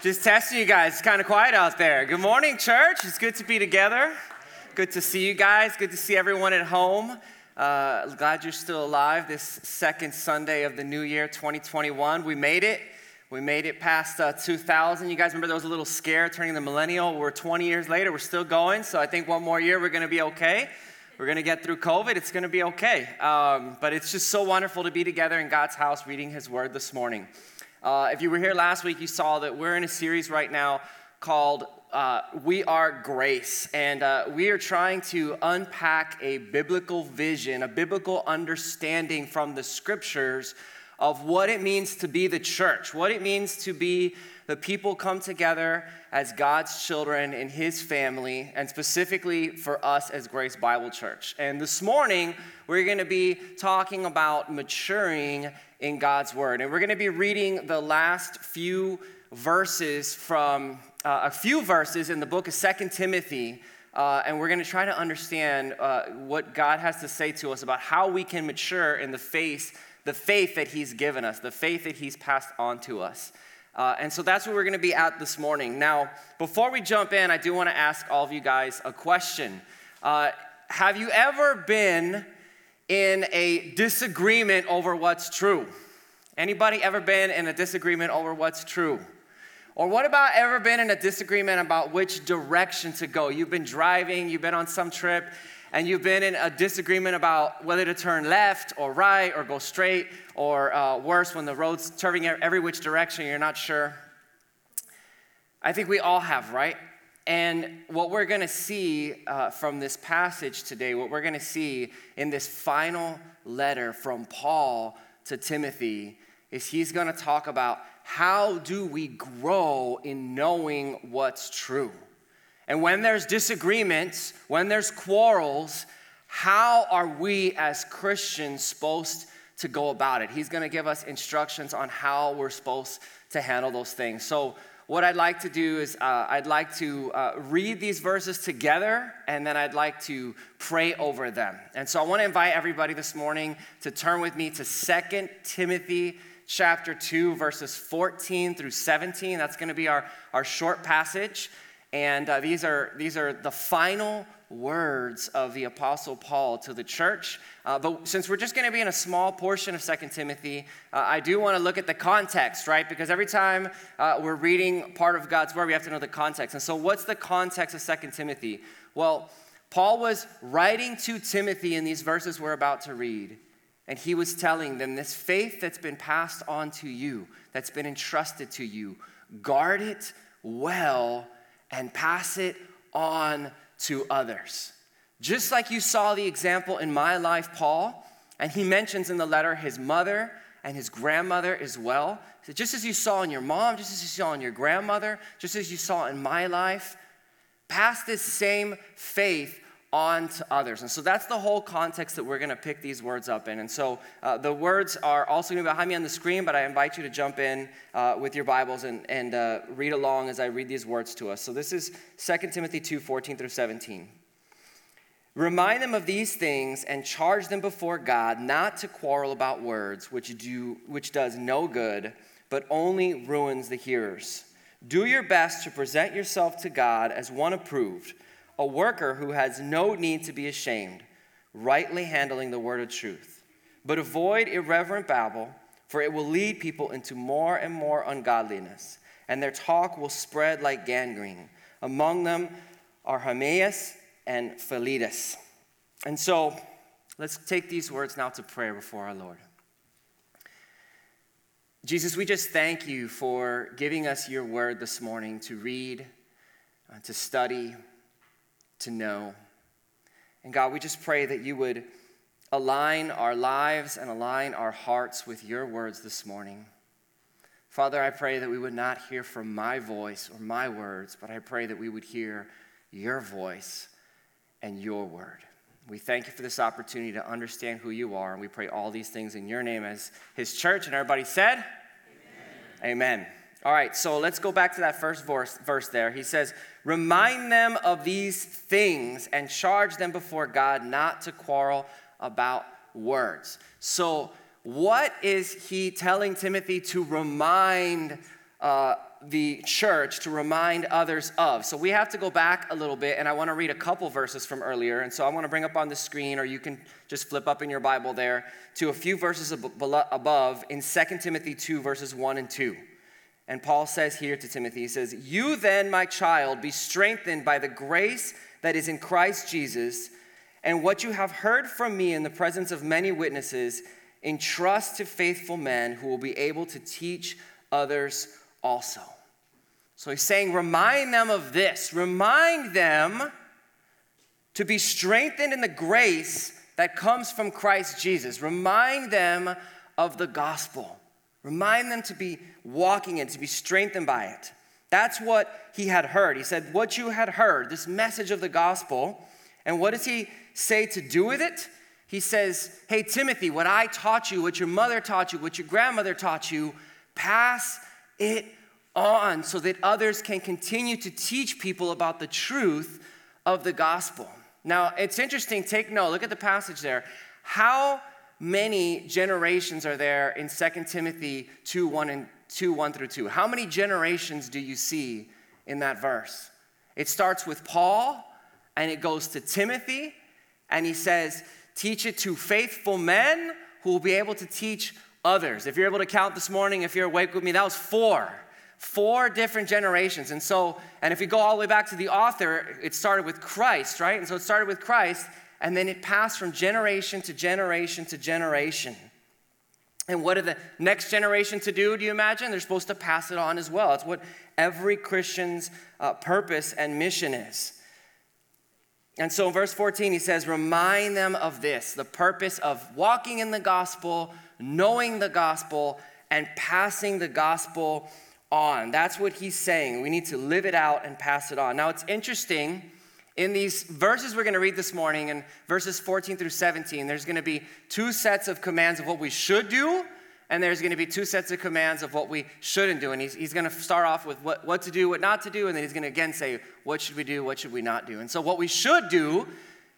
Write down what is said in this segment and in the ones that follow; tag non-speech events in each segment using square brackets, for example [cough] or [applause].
Just testing you guys. It's kind of quiet out there. Good morning, church. It's good to be together. Good to see you guys. Good to see everyone at home. Uh, glad you're still alive this second Sunday of the new year, 2021. We made it. We made it past uh, 2000. You guys remember there was a little scare turning the millennial? We're 20 years later. We're still going. So I think one more year we're going to be okay. We're going to get through COVID. It's going to be okay. Um, but it's just so wonderful to be together in God's house reading His Word this morning. Uh, if you were here last week, you saw that we're in a series right now called uh, We Are Grace. And uh, we are trying to unpack a biblical vision, a biblical understanding from the scriptures of what it means to be the church, what it means to be the people come together as God's children in His family, and specifically for us as Grace Bible Church. And this morning, we're going to be talking about maturing in God's Word. And we're going to be reading the last few verses from uh, a few verses in the book of Second Timothy. Uh, and we're going to try to understand uh, what God has to say to us about how we can mature in the faith, the faith that He's given us, the faith that He's passed on to us. Uh, and so that's what we're going to be at this morning. Now, before we jump in, I do want to ask all of you guys a question. Uh, have you ever been in a disagreement over what's true? Anybody ever been in a disagreement over what's true? Or what about ever been in a disagreement about which direction to go? You've been driving, you've been on some trip, and you've been in a disagreement about whether to turn left or right or go straight, or uh, worse, when the road's turning every which direction, you're not sure. I think we all have, right? And what we're going to see uh, from this passage today, what we're going to see in this final letter from Paul to Timothy, is he's going to talk about how do we grow in knowing what's true. And when there's disagreements, when there's quarrels, how are we as Christians supposed to go about it? He's going to give us instructions on how we're supposed to handle those things. So, what I'd like to do is uh, I'd like to uh, read these verses together and then I'd like to pray over them. And so I want to invite everybody this morning to turn with me to 2 Timothy chapter 2, verses 14 through 17. That's going to be our, our short passage. And uh, these, are, these are the final words of the Apostle Paul to the church. Uh, but since we're just going to be in a small portion of Second Timothy, uh, I do want to look at the context, right? Because every time uh, we're reading part of God's Word, we have to know the context. And so, what's the context of Second Timothy? Well, Paul was writing to Timothy in these verses we're about to read. And he was telling them this faith that's been passed on to you, that's been entrusted to you, guard it well and pass it on to others. Just like you saw the example in my life, Paul, and he mentions in the letter his mother and his grandmother as well. So just as you saw in your mom, just as you saw in your grandmother, just as you saw in my life, pass this same faith on to others. And so that's the whole context that we're going to pick these words up in. And so uh, the words are also going to be behind me on the screen, but I invite you to jump in uh, with your Bibles and, and uh, read along as I read these words to us. So this is 2 Timothy 2 14 through 17. Remind them of these things and charge them before God not to quarrel about words, which, do, which does no good, but only ruins the hearers. Do your best to present yourself to God as one approved a worker who has no need to be ashamed, rightly handling the word of truth. But avoid irreverent babble, for it will lead people into more and more ungodliness, and their talk will spread like gangrene. Among them are Hymenaeus and Philetus. And so, let's take these words now to prayer before our Lord. Jesus, we just thank you for giving us your word this morning to read, uh, to study, to know. And God, we just pray that you would align our lives and align our hearts with your words this morning. Father, I pray that we would not hear from my voice or my words, but I pray that we would hear your voice and your word. We thank you for this opportunity to understand who you are, and we pray all these things in your name as his church. And everybody said, Amen. Amen. All right, so let's go back to that first verse, verse there. He says, Remind them of these things and charge them before God not to quarrel about words. So, what is he telling Timothy to remind uh, the church to remind others of. So we have to go back a little bit, and I want to read a couple verses from earlier. And so I want to bring up on the screen, or you can just flip up in your Bible there to a few verses above in 2 Timothy 2, verses 1 and 2. And Paul says here to Timothy, he says, You then, my child, be strengthened by the grace that is in Christ Jesus, and what you have heard from me in the presence of many witnesses, entrust to faithful men who will be able to teach others also. So he's saying, remind them of this. Remind them to be strengthened in the grace that comes from Christ Jesus. Remind them of the gospel. Remind them to be walking in, to be strengthened by it. That's what he had heard. He said, What you had heard, this message of the gospel. And what does he say to do with it? He says, Hey, Timothy, what I taught you, what your mother taught you, what your grandmother taught you, pass it on so that others can continue to teach people about the truth of the gospel. Now, it's interesting, take note, look at the passage there. How many generations are there in 2 Timothy 2 1 and 2 1 through 2? How many generations do you see in that verse? It starts with Paul and it goes to Timothy, and he says, Teach it to faithful men who will be able to teach others. If you're able to count this morning, if you're awake with me, that was four. Four different generations. And so, and if we go all the way back to the author, it started with Christ, right? And so it started with Christ, and then it passed from generation to generation to generation. And what are the next generation to do, do you imagine? They're supposed to pass it on as well. It's what every Christian's uh, purpose and mission is. And so in verse 14, he says, Remind them of this the purpose of walking in the gospel, knowing the gospel, and passing the gospel on. That's what he's saying. We need to live it out and pass it on. Now, it's interesting. In these verses we're going to read this morning, in verses 14 through 17, there's going to be two sets of commands of what we should do, and there's going to be two sets of commands of what we shouldn't do. And he's, he's going to start off with what, what to do, what not to do, and then he's going to again say, what should we do, what should we not do. And so, what we should do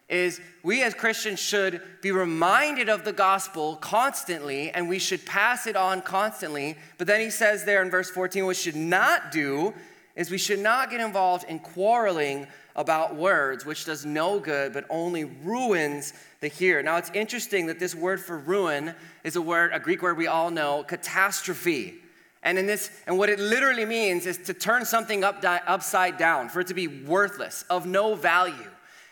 is we as Christians should be reminded of the gospel constantly and we should pass it on constantly. But then he says there in verse 14, what should not do is we should not get involved in quarreling about words, which does no good but only ruins the hearer. Now it's interesting that this word for ruin is a word, a Greek word we all know, catastrophe. And in this, and what it literally means is to turn something up, upside down, for it to be worthless, of no value.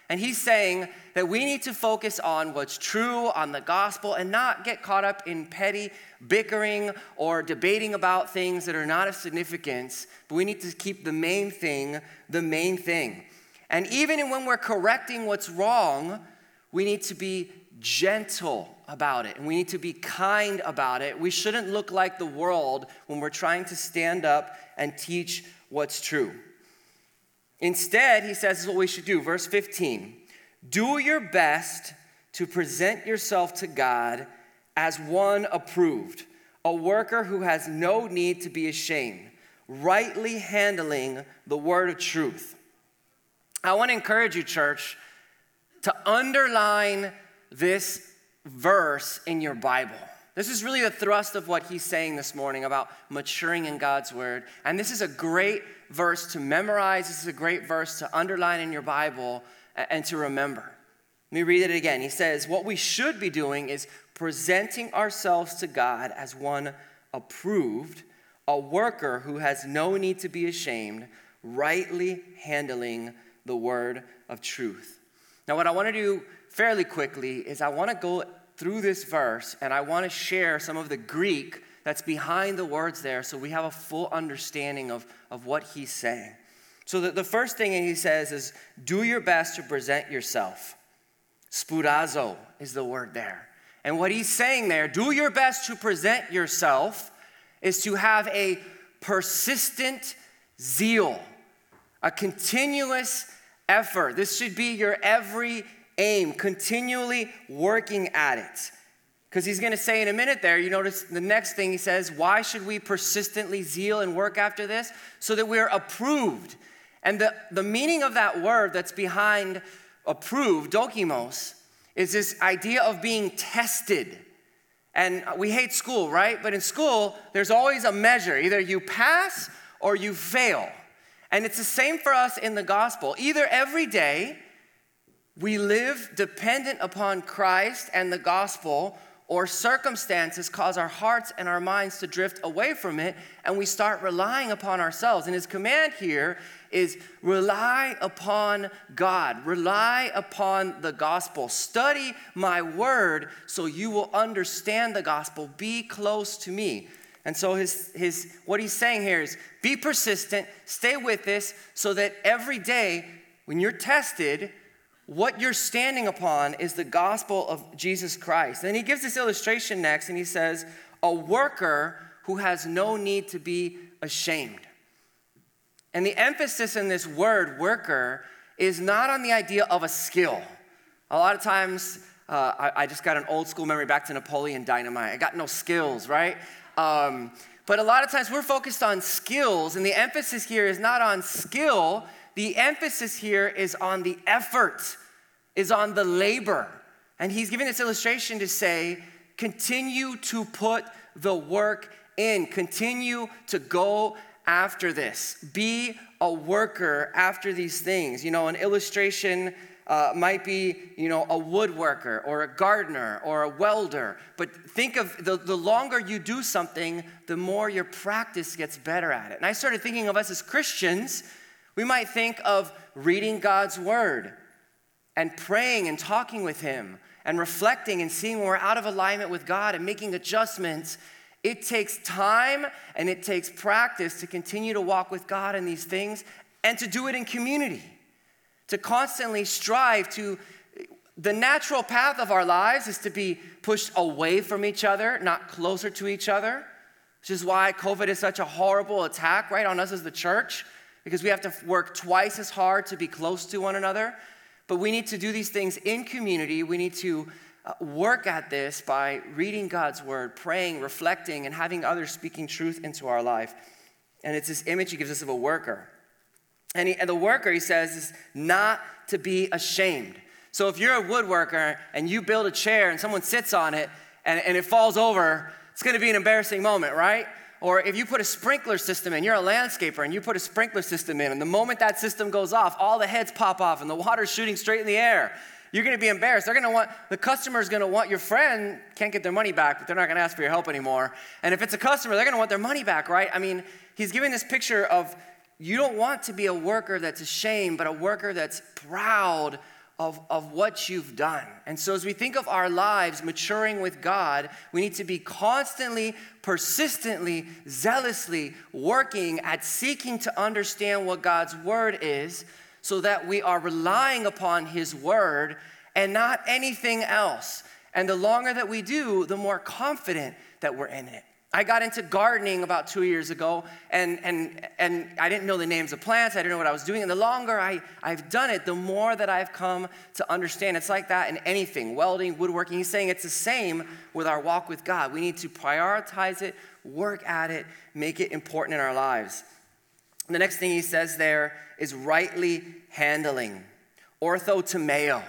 And he's saying that we need to focus on what's true, on the gospel, and not get caught up in petty bickering or debating about things that are not of significance, but we need to keep the main thing the main thing. And even when we're correcting what's wrong, we need to be gentle about it and we need to be kind about it. We shouldn't look like the world when we're trying to stand up and teach what's true. Instead, he says, this is what we should do. Verse 15 Do your best to present yourself to God as one approved, a worker who has no need to be ashamed, rightly handling the word of truth. I want to encourage you, church, to underline this verse in your Bible. This is really the thrust of what he's saying this morning about maturing in God's word. And this is a great verse to memorize. This is a great verse to underline in your Bible and to remember. Let me read it again. He says, What we should be doing is presenting ourselves to God as one approved, a worker who has no need to be ashamed, rightly handling the word of truth. Now, what I want to do fairly quickly is I want to go through this verse and I want to share some of the Greek that's behind the words there so we have a full understanding of, of what he's saying. So, the, the first thing he says is do your best to present yourself. Spoudazo is the word there. And what he's saying there, do your best to present yourself, is to have a persistent zeal, a continuous effort. This should be your every aim, continually working at it. Because he's going to say in a minute there, you notice the next thing he says, why should we persistently zeal and work after this? So that we're approved. And the, the meaning of that word that's behind approved, dokimos, is this idea of being tested And we hate school, right? But in school, there's always a measure. Either you pass or you fail. And it's the same for us in the gospel. Either every day we live dependent upon Christ and the gospel, or circumstances cause our hearts and our minds to drift away from it, and we start relying upon ourselves. And his command here is rely upon God, rely upon the gospel. Study my word so you will understand the gospel. Be close to me. And so his, his what he's saying here is be persistent, stay with this, so that every day when you're tested, what you're standing upon is the gospel of Jesus Christ. And he gives this illustration next, and he says, A worker who has no need to be ashamed. And the emphasis in this word, worker, is not on the idea of a skill. A lot of times, uh, I, I, just got an old school memory back to Napoleon Dynamite. I got no skills, right? Um, but a lot of times we're focused on skills, and the emphasis here is not on skill, the emphasis here is on the effort, is on the labor. And he's giving this illustration to say, continue to put the work in, continue to go after this, be a worker after these things. You know, an illustration uh, might be, you know, a woodworker or a gardener or a welder. But think of the, the longer you do something, the more your practice gets better at it. And I started thinking of us as Christians we might think of reading God's word and praying and talking with Him and reflecting and seeing when we're out of alignment with God and making adjustments. It takes time and it takes practice to continue to walk with God in these things and to do it in community, to constantly strive to. The natural path of our lives is to be pushed away from each other, not closer to each other, which is why COVID is such a horrible attack, right, on us as the church because we have to work twice as hard to be close to one another. But we need to do these things in community. We need to uh, work at this by reading God's word, praying, reflecting, and having others speaking truth into our life. And it's this image he gives us of a worker. And, he, and the worker, he says, is not to be ashamed. So if you're a woodworker and you build a chair and someone sits on it and, and it falls over, it's gonna be an embarrassing moment, right? Or if you put a sprinkler system in, you're a landscaper and you put a sprinkler system in, and the moment that system goes off, all the heads pop off and the water's shooting straight in the air. You're gonna be embarrassed. They're gonna want, the customer's gonna want your friend, can't get their money back, but they're not gonna ask for your help anymore. And if it's a customer, they're gonna want their money back, right? I mean, he's giving this picture of you don't want to be a worker that's ashamed, but a worker that's proud of, of what you've done. And so, as we think of our lives maturing with God, we need to be constantly, persistently, zealously working at seeking to understand what God's word is so that we are relying upon His word and not anything else. And the longer that we do, the more confident that we're in it. I got into gardening about two years ago, and, and, and I didn't know the names of plants. I didn't know what I was doing. And the longer I, I've done it, the more that I've come to understand. It's like that in anything welding, woodworking. He's saying it's the same with our walk with God. We need to prioritize it, work at it, make it important in our lives. The next thing he says there is rightly handling, orthotomeo.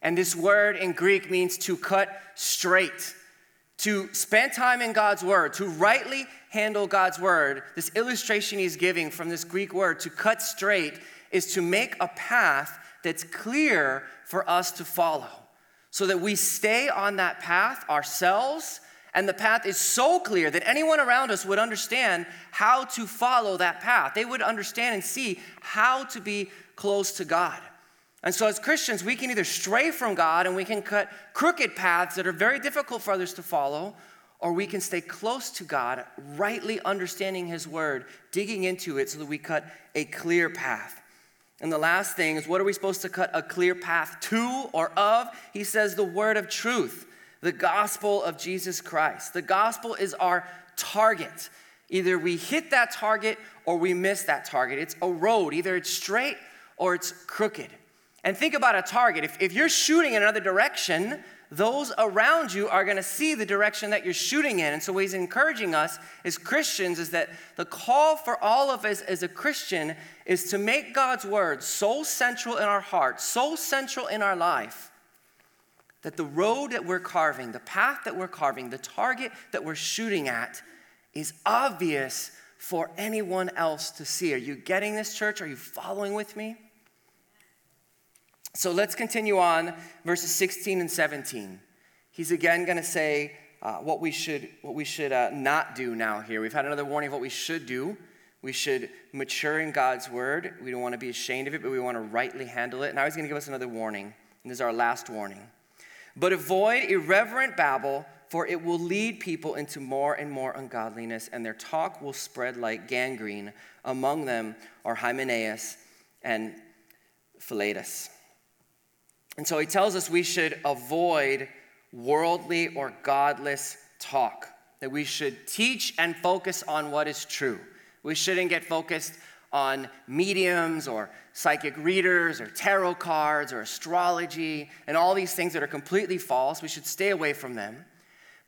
And this word in Greek means to cut straight to spend time in God's word, to rightly handle God's word, this illustration he's giving from this Greek word, to cut straight, is to make a path that's clear for us to follow. So that we stay on that path ourselves, and the path is so clear that anyone around us would understand how to follow that path. They would understand and see how to be close to God. And so, as Christians, we can either stray from God and we can cut crooked paths that are very difficult for others to follow, or we can stay close to God, rightly understanding His word, digging into it so that we cut a clear path. And the last thing is what are we supposed to cut a clear path to or of? He says the word of truth, the gospel of Jesus Christ. The gospel is our target. Either we hit that target or we miss that target. It's a road, either it's straight or it's crooked. And think about a target. If, if you're shooting in another direction, those around you are going to see the direction that you're shooting in. And so, what he's encouraging us as Christians is that the call for all of us as a Christian is to make God's word so central in our heart, so central in our life, that the road that we're carving, the path that we're carving, the target that we're shooting at is obvious for anyone else to see. Are you getting this, church? Are you following with me? So let's continue on, verses 16 and 17. He's again going to say uh, what we should, what we should uh, not do now here. We've had another warning of what we should do. We should mature in God's word. We don't want to be ashamed of it, but we want to rightly handle it. Now he's going to give us another warning. And this is our last warning. But avoid irreverent babble, for it will lead people into more and more ungodliness, and their talk will spread like gangrene. Among them are Hymenaeus and Philetus. And so he tells us we should avoid worldly or godless talk, that we should teach and focus on what is true. We shouldn't get focused on mediums or psychic readers or tarot cards or astrology and all these things that are completely false. We should stay away from them.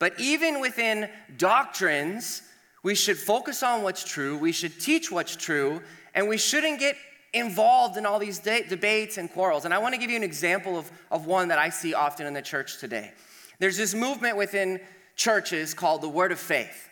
But even within doctrines, we should focus on what's true, we should teach what's true, and we shouldn't get involved in all these de- debates and quarrels. And I want to give you an example of, of one that I see often in the church today. There's this movement within churches called the Word of Faith.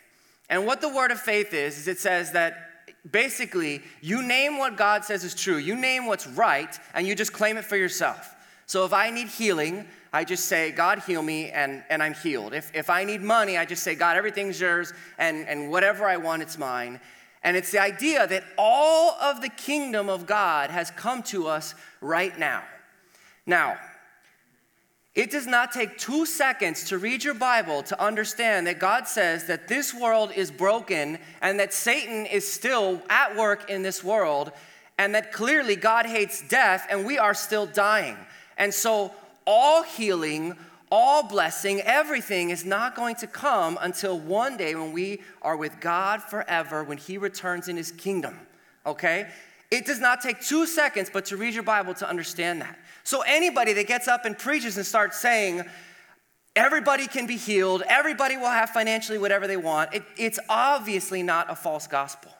And what the Word of Faith is, is it says that basically, you name what God says is true, you name what's right, and you just claim it for yourself. So if I need healing, I just say, God, heal me, and, and I'm healed. If, if I need money, I just say, God, everything's yours, and, and whatever I want, it's mine. And it's the idea that all of the kingdom of God has come to us right now. Now, it does not take two seconds to read your Bible to understand that God says that this world is broken and that Satan is still at work in this world, and that clearly God hates death and we are still dying. And so, all healing, all blessing, everything is not going to come until one day when we are with God forever, when He returns in His kingdom. Okay? It does not take two seconds but to read your Bible to understand that. So, anybody that gets up and preaches and starts saying, everybody can be healed, everybody will have financially whatever they want, it, it's obviously not a false gospel.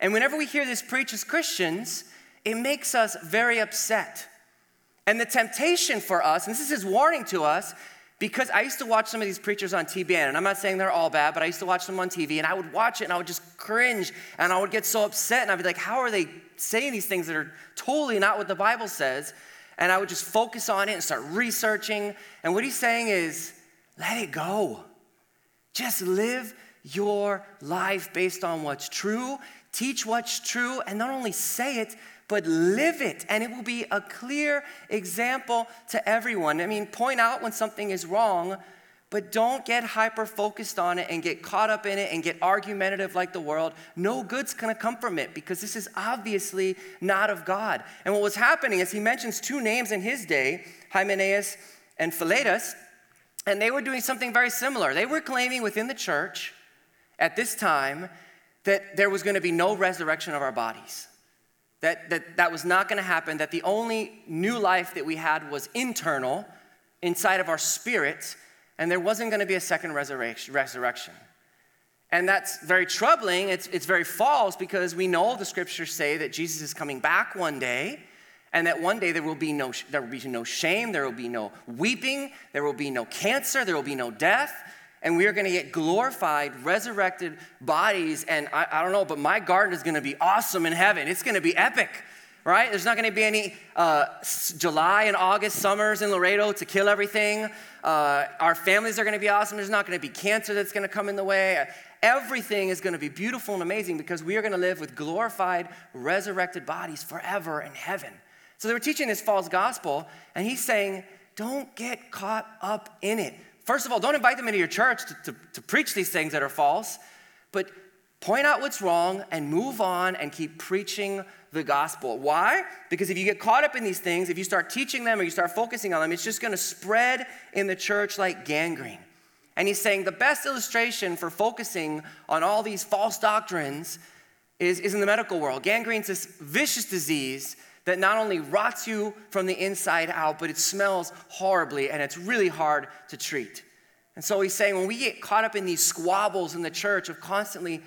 And whenever we hear this preached as Christians, it makes us very upset. And the temptation for us, and this is his warning to us, because I used to watch some of these preachers on TBN, and I'm not saying they're all bad, but I used to watch them on TV, and I would watch it and I would just cringe, and I would get so upset, and I'd be like, how are they saying these things that are totally not what the Bible says? and I would just focus on it and start researching. And what he's saying is, let it go. Just live your life based on what's true, teach what's true, and not only say it, but live it. And it will be a clear example to everyone. I mean, point out when something is wrong, but don't get hyper focused on it and get caught up in it and get argumentative like the world. No good's gonna come from it because this is obviously not of God. And what was happening is he mentions two names in his day, Hymenaeus and Philetus, and they were doing something very similar. They were claiming within the church at this time that there was gonna be no resurrection of our bodies. That, that that was not gonna happen, that the only new life that we had was internal inside of our spirits and there wasn't going to be a second resurrection. And that's very troubling. It's, it's very false because we know the scriptures say that Jesus is coming back one day, and that one day there will be no, there will be no shame, there will be no weeping, there will be no cancer, there will be no death, and we are going to get glorified, resurrected bodies. And I, I don't know, but my garden is going to be awesome in heaven. It's going to be epic right? There's not going to be any uh, July and August summers in Laredo to kill everything. Uh, our families are going to be awesome. There's not going to be cancer that's going to come in the way. Everything is going to be beautiful and amazing because we are going to live with glorified, resurrected bodies forever in heaven. So they were teaching this false gospel, and he's saying, don't get caught up in it. First of all, don't invite them into your church to, to, to preach these things that are false, but point out what's wrong and move on and keep preaching the gospel. Why? Because if you get caught up in these things, if you start teaching them or you start focusing on them, it's just going to spread in the church like gangrene. And he's saying the best illustration for focusing on all these false doctrines is, is in the medical world. Gangrene's this vicious disease that not only rots you from the inside out, but it smells horribly and it's really hard to treat. And so he's saying when we get caught up in these squabbles in the church of constantly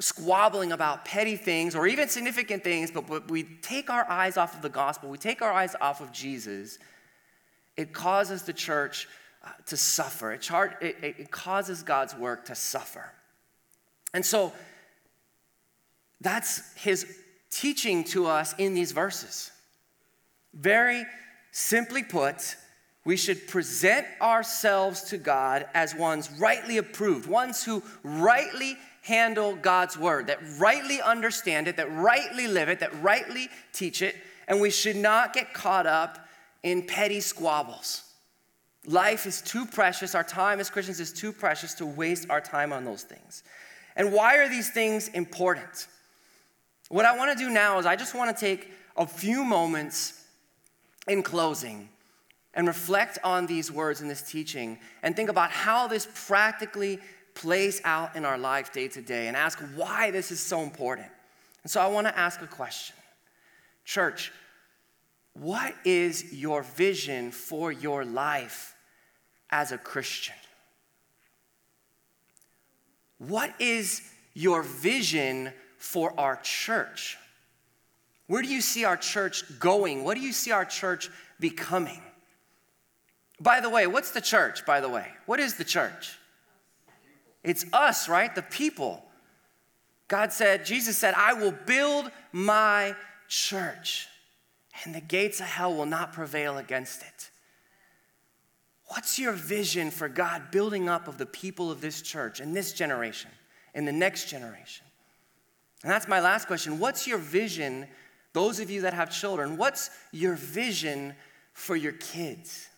squabbling about petty things or even significant things, but, we take our eyes off of the gospel, we take our eyes off of Jesus, it causes the church uh, to suffer. It causes God's work to suffer. And so that's his teaching to us in these verses. Very simply put, we should present ourselves to God as ones rightly approved, ones who rightly handle God's word, that rightly understand it, that rightly live it, that rightly teach it, and we should not get caught up in petty squabbles. Life is too precious, our time as Christians is too precious to waste our time on those things. And why are these things important? What I want to do now is I just want to take a few moments in closing and reflect on these words in this teaching and think about how this practically plays out in our life day to day and ask why this is so important. And so I want to ask a question Church, what is your vision for your life as a Christian? What is your vision for our church? Where do you see our church going? What do you see our church becoming? By the way, what's the church, by the way? What is the church? It's us, right? The people. God said, Jesus said, I will build my church, and the gates of hell will not prevail against it. What's your vision for God building up of the people of this church in this generation, in the next generation? And that's my last question. What's your vision, those of you that have children, what's your vision for your kids?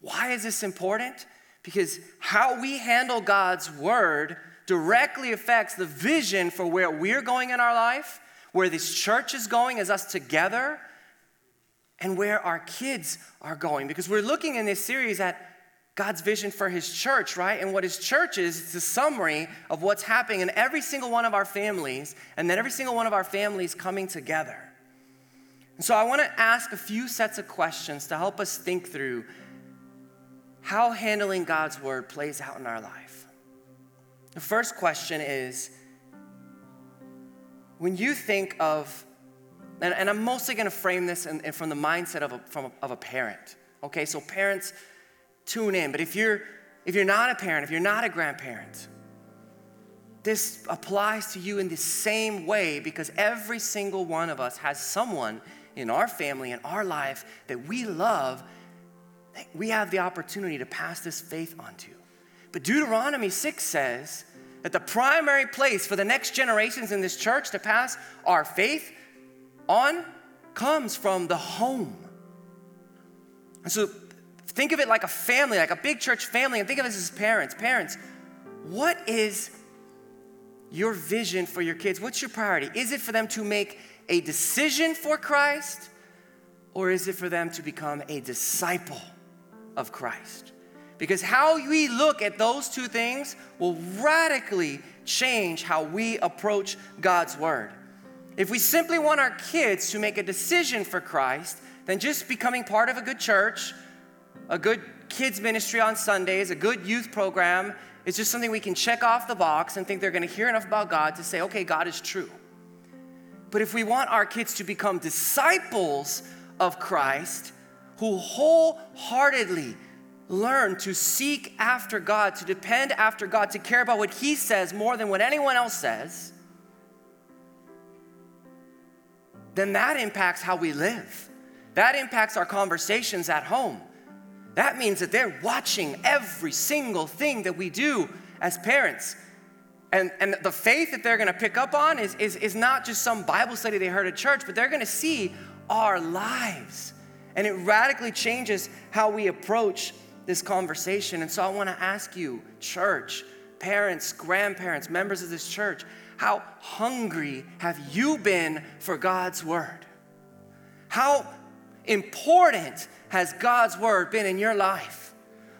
Why is this important? Because how we handle God's word directly affects the vision for where we're going in our life, where this church is going as us together, and where our kids are going. Because we're looking in this series at God's vision for his church, right? And what his church is, it's a summary of what's happening in every single one of our families, and then every single one of our families coming together. And so I want to ask a few sets of questions to help us think through how handling God's word plays out in our life. The first question is when you think of and, and I'm mostly going to frame this in, in from the mindset of a, from a, of a parent. Okay, so parents, tune in. But if you're if you're not a parent, if you're not a grandparent, this applies to you in the same way because every single one of us has someone in our family, in our life that we love, that we have the opportunity to pass this faith on to. But Deuteronomy 6 says that the primary place for the next generations in this church to pass our faith on comes from the home. And so think of it like a family, like a big church family, and think of us as parents. Parents, what is your vision for your kids? What's your priority? Is it for them to make a decision for Christ, or is it for them to become a disciple of Christ? Because how we look at those two things will radically change how we approach God's Word. If we simply want our kids to make a decision for Christ, then just becoming part of a good church, a good kids' ministry on Sundays, a good youth program is just something we can check off the box and think they're going to hear enough about God to say, okay, God is true. But if we want our kids to become disciples of Christ, who wholeheartedly learn to seek after God, to depend after God, to care about what He says more than what anyone else says, then that impacts how we live. That impacts our conversations at home. That means that they're watching every single thing that we do as parents. And, and the faith that they're gonna pick up on is, is, is not just some Bible study they heard at church, but they're gonna see our lives. And it radically changes how we approach this conversation. And so I wanna ask you, church, parents, grandparents, members of this church, how hungry have you been for God's word? How important has God's word been in your life?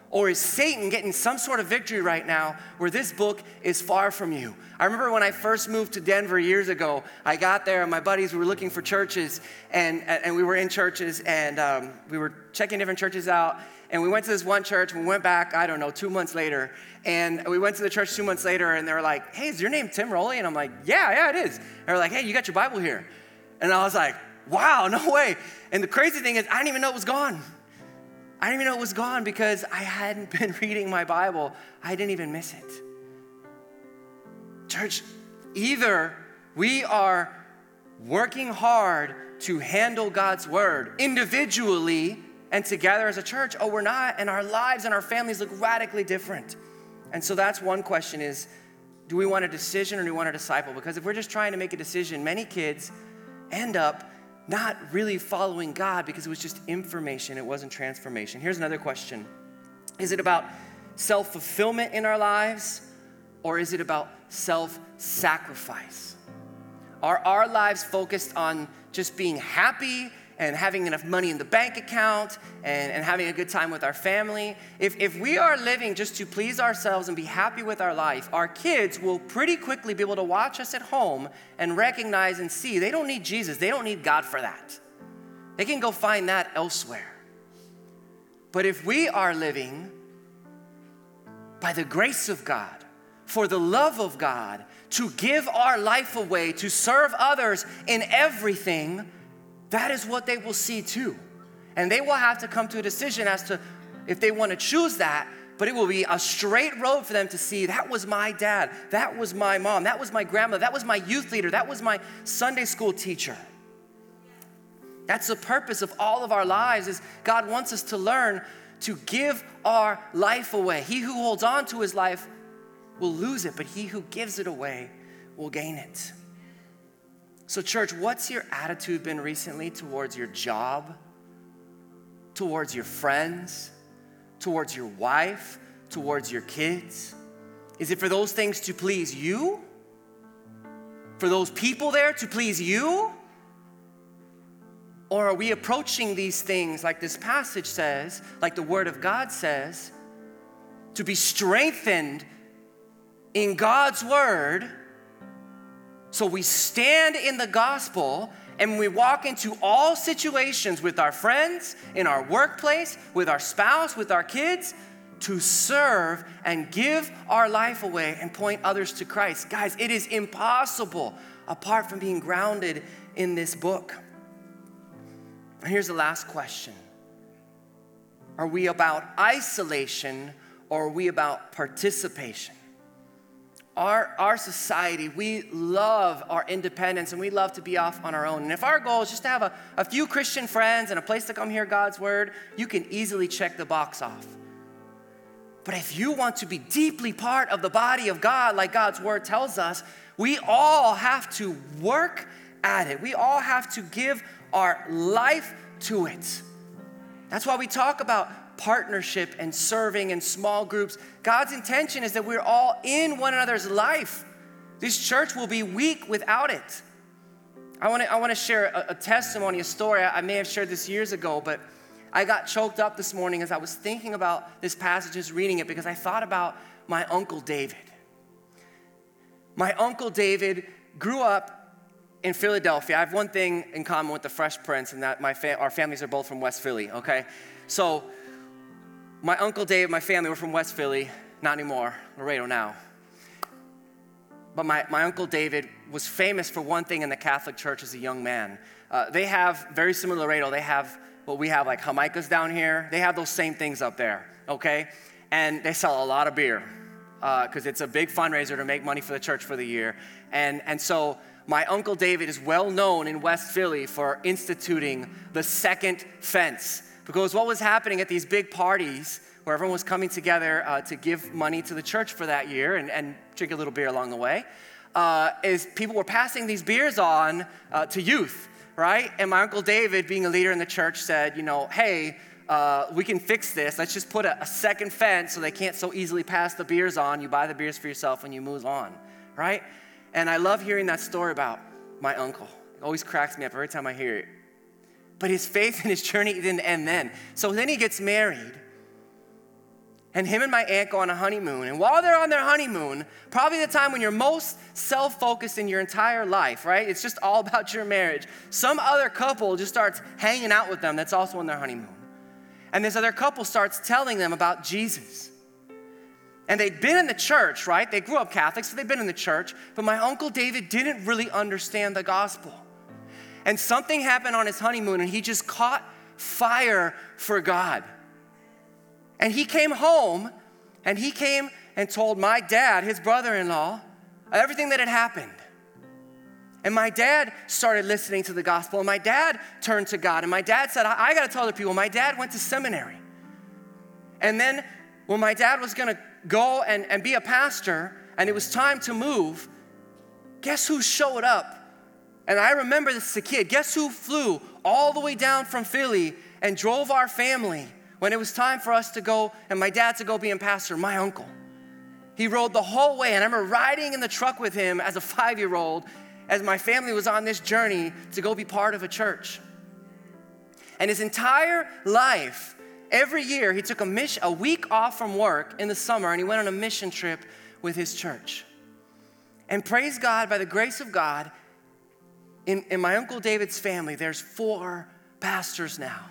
Or is Satan getting some sort of victory right now where this book is far from you? I remember when I first moved to Denver years ago, I got there and my buddies were looking for churches and, and we were in churches and um, we were checking different churches out. And we went to this one church. We went back, I don't know, two months later. And we went to the church two months later, and they were like, hey, is your name Tim Rowley? And I'm like, yeah, yeah, it is. And they're like, hey, you got your Bible here. And I was like, wow, no way. And the crazy thing is, I didn't even know it was gone. I didn't even know it was gone because I hadn't [laughs] been reading my Bible. I didn't even miss it. Church, either we are working hard to handle God's word individually and together as a church, or we're not, and our lives and our families look radically different. And so that's one question is do we want a decision or do we want a disciple? Because if we're just trying to make a decision, many kids end up not really following God because it was just information, it wasn't transformation. Here's another question Is it about self fulfillment in our lives or is it about self sacrifice? Are our lives focused on just being happy and having enough money in the bank account and, and having a good time with our family. If, if we are living just to please ourselves and be happy with our life, our kids will pretty quickly be able to watch us at home and recognize and see they don't need Jesus, they don't need God for that. They can go find that elsewhere. But if we are living by the grace of God, for the love of God, to give our life away, to serve others in everything, that is what they will see too. And they will have to come to a decision as to if they want to choose that, but it will be a straight road for them to see that was my dad, that was my mom, that was my grandma, that was my youth leader, that was my Sunday school teacher. That's the purpose of all of our lives is God wants us to learn to give our life away. He who holds on to his life will lose it, but he who gives it away will gain it. So, church, what's your attitude been recently towards your job, towards your friends, towards your wife, towards your kids? Is it for those things to please you? For those people there to please you? Or are we approaching these things like this passage says, like the Word of God says, to be strengthened in God's Word? So we stand in the gospel and we walk into all situations with our friends, in our workplace, with our spouse, with our kids to serve and give our life away and point others to Christ. Guys, it is impossible apart from being grounded in this book. And here's the last question Are we about isolation or are we about participation? Our, our society, we love our independence and we love to be off on our own. And if our goal is just to have a, a few Christian friends and a place to come hear God's word, you can easily check the box off. But if you want to be deeply part of the body of God, like God's word tells us, we all have to work at it. We all have to give our life to it. That's why we talk about partnership and serving and small groups. God's intention is that we're all in one another's life. This church will be weak without it. I want to I wanna share a, a testimony, a story. I, I may have shared this years ago, but I got choked up this morning as I was thinking about this passage, just reading it, because I thought about my Uncle David. My Uncle David grew up in Philadelphia. I have one thing in common with the Fresh Prince, and that my fa- our families are both from West Philly, okay? So my uncle Dave, my family were from West Philly, not anymore, Laredo now. But my, my uncle David was famous for one thing in the Catholic Church as a young man. Uh, they have, very similar Laredo, they have what we have like Jamaicas down here. They have those same things up there, okay? And they sell a lot of beer because uh, it's a big fundraiser to make money for the church for the year. And, and so my uncle David is well known in West Philly for instituting the second fence. Because what was happening at these big parties where everyone was coming together uh, to give money to the church for that year and, and drink a little beer along the way, uh, is people were passing these beers on uh, to youth, right? And my Uncle David, being a leader in the church, said, you know, hey, uh, we can fix this. Let's just put a, a second fence so they can't so easily pass the beers on. You buy the beers for yourself and you move on, right? And I love hearing that story about my uncle. It always cracks me up every time I hear it. But his faith and his journey didn't end then. So then he gets married. And him and my aunt go on a honeymoon. And while they're on their honeymoon, probably the time when you're most self focused in your entire life, right? It's just all [laughs] about your marriage. Some other couple just starts hanging out with them that's also on their honeymoon. And this other couple starts telling them about Jesus. And they'd been in the church, right? They grew up Catholic, so they'd been in the church. But my uncle David didn't really understand the gospel. And something happened on his honeymoon, and he just caught fire for God. And he came home, and he came and told my dad, his brother in law, everything that had happened. And my dad started listening to the gospel, and my dad turned to God. And my dad said, I, I got to tell other people, my dad went to seminary. And then when my dad was going to go and, and be a pastor, and it was time to move, guess who showed up? And I remember this as a kid. Guess who flew all the way down from Philly and drove our family when it was time for us to go and my dad to go be a pastor? My uncle. He rode the whole way, and I remember riding in the truck with him as a five year old as my family was on this journey to go be part of a church. And his entire life, every year, he took a, mission, a week off from work in the summer and he went on a mission trip with his church. And praise God, by the grace of God, in, in my Uncle David's family, there's four pastors now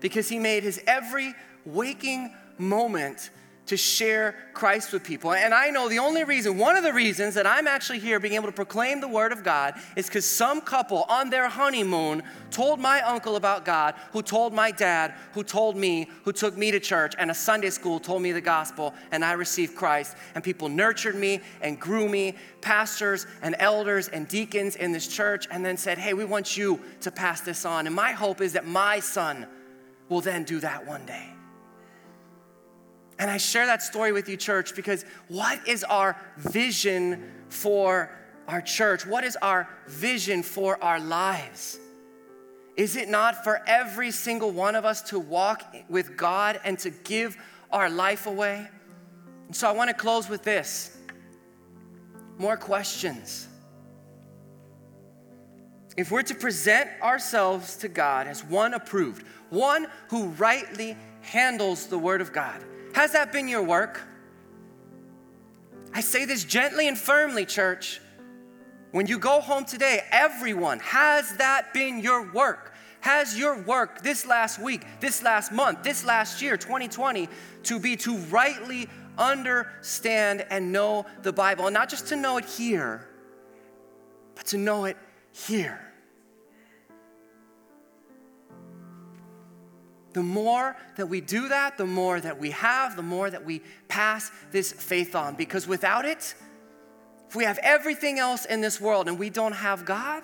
because he made his every waking moment to share Christ with people. And I know the only reason, one of the reasons that I'm actually here being able to proclaim the Word of God is because some couple on their honeymoon told my uncle about God, who told my dad, who told me, who took me to church, and a Sunday school told me the gospel, and I received Christ. And people nurtured me and grew me, pastors and elders and deacons in this church, and then said, Hey, we want you to pass this on. And my hope is that my son will then do that one day. And I share that story with you, church, because what is our vision for our church? What is our vision for our lives? Is it not for every single one of us to walk with God and to give our life away? And so I want to close with this more questions. If we're to present ourselves to God as one approved, one who rightly handles the Word of God, has that been your work? I say this gently and firmly, church. When you go home today, everyone, has that been your work? Has your work this last week, this last month, this last year, 2020, to be to rightly understand and know the Bible? And not just to know it here, but to know it here. The more that we do that, the more that we have, the more that we pass this faith on. Because without it, if we have everything else in this world and we don't have God,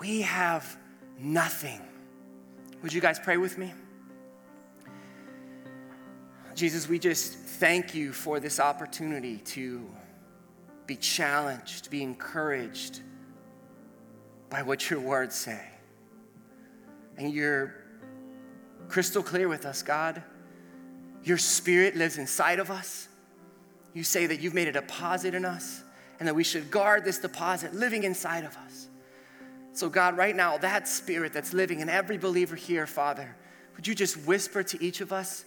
we have nothing. Would you guys pray with me? Jesus, we just thank you for this opportunity to be challenged, be encouraged by what your words say. And your crystal clear with us, God. Your spirit lives inside of us. You say that you've made a deposit in us and that we should guard this deposit living inside of us. So, God, right now, that spirit that's living in every believer here, Father, would you just whisper to each of us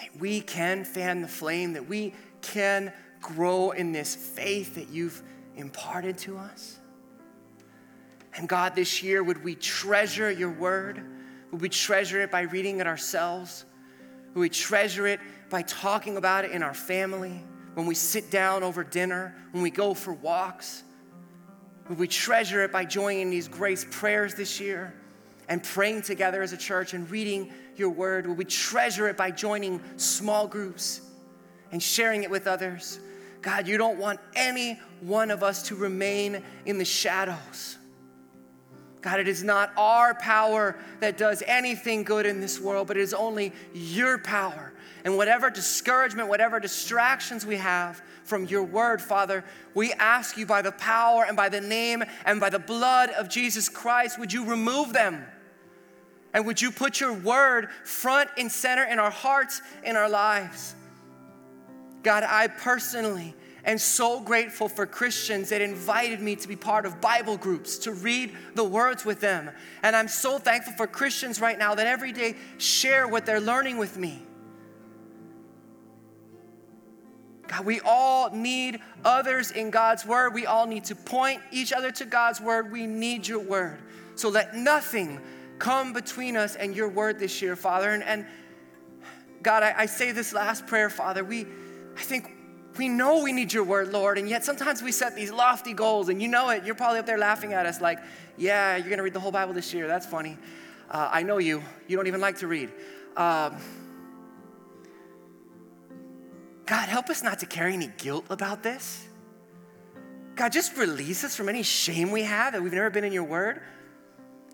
that we can fan the flame, that we can grow in this faith that you've imparted to us? And God, this year, would we treasure your word? Would we treasure it by reading it ourselves? Would we treasure it by talking about it in our family, when we sit down over dinner, when we go for walks? Would we treasure it by joining these grace prayers this year and praying together as a church and reading your word? Would we treasure it by joining small groups and sharing it with others? God, you don't want any one of us to remain in the shadows. God, it is not our power that does anything good in this world, but it is only your power. And whatever discouragement, whatever distractions we have from your word, Father, we ask you by the power and by the name and by the blood of Jesus Christ, would you remove them? And would you put your word front and center in our hearts, in our lives? God, I personally and so grateful for Christians that invited me to be part of Bible groups, to read the words with them. And I'm so thankful for Christians right now that every day share what they're learning with me. God, we all need others in God's word. We all need to point each other to God's word. We need your word. So let nothing come between us and your word this year, Father. And, and God, I, I say this last prayer, Father. We, I think We know we need your word, Lord, and yet sometimes we set these lofty goals, and you know it. You're probably up there laughing at us, like, yeah, you're gonna read the whole Bible this year. That's funny. Uh, I know you. You don't even like to read. Um, God, help us not to carry any guilt about this. God, just release us from any shame we have that we've never been in your word.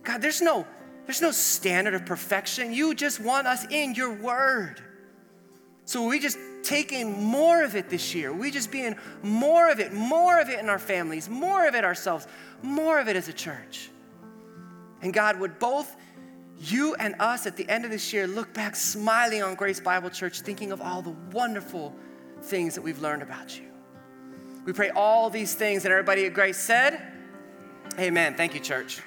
God, there's no, there's no standard of perfection. You just want us in your word. So we just taking more of it this year. We just being more of it, more of it in our families, more of it ourselves, more of it as a church. And God, would both you and us at the end of this year look back smiling on Grace Bible Church, thinking of all the wonderful things that we've learned about you. We pray all these things, and everybody at Grace said, Amen. Thank you, church.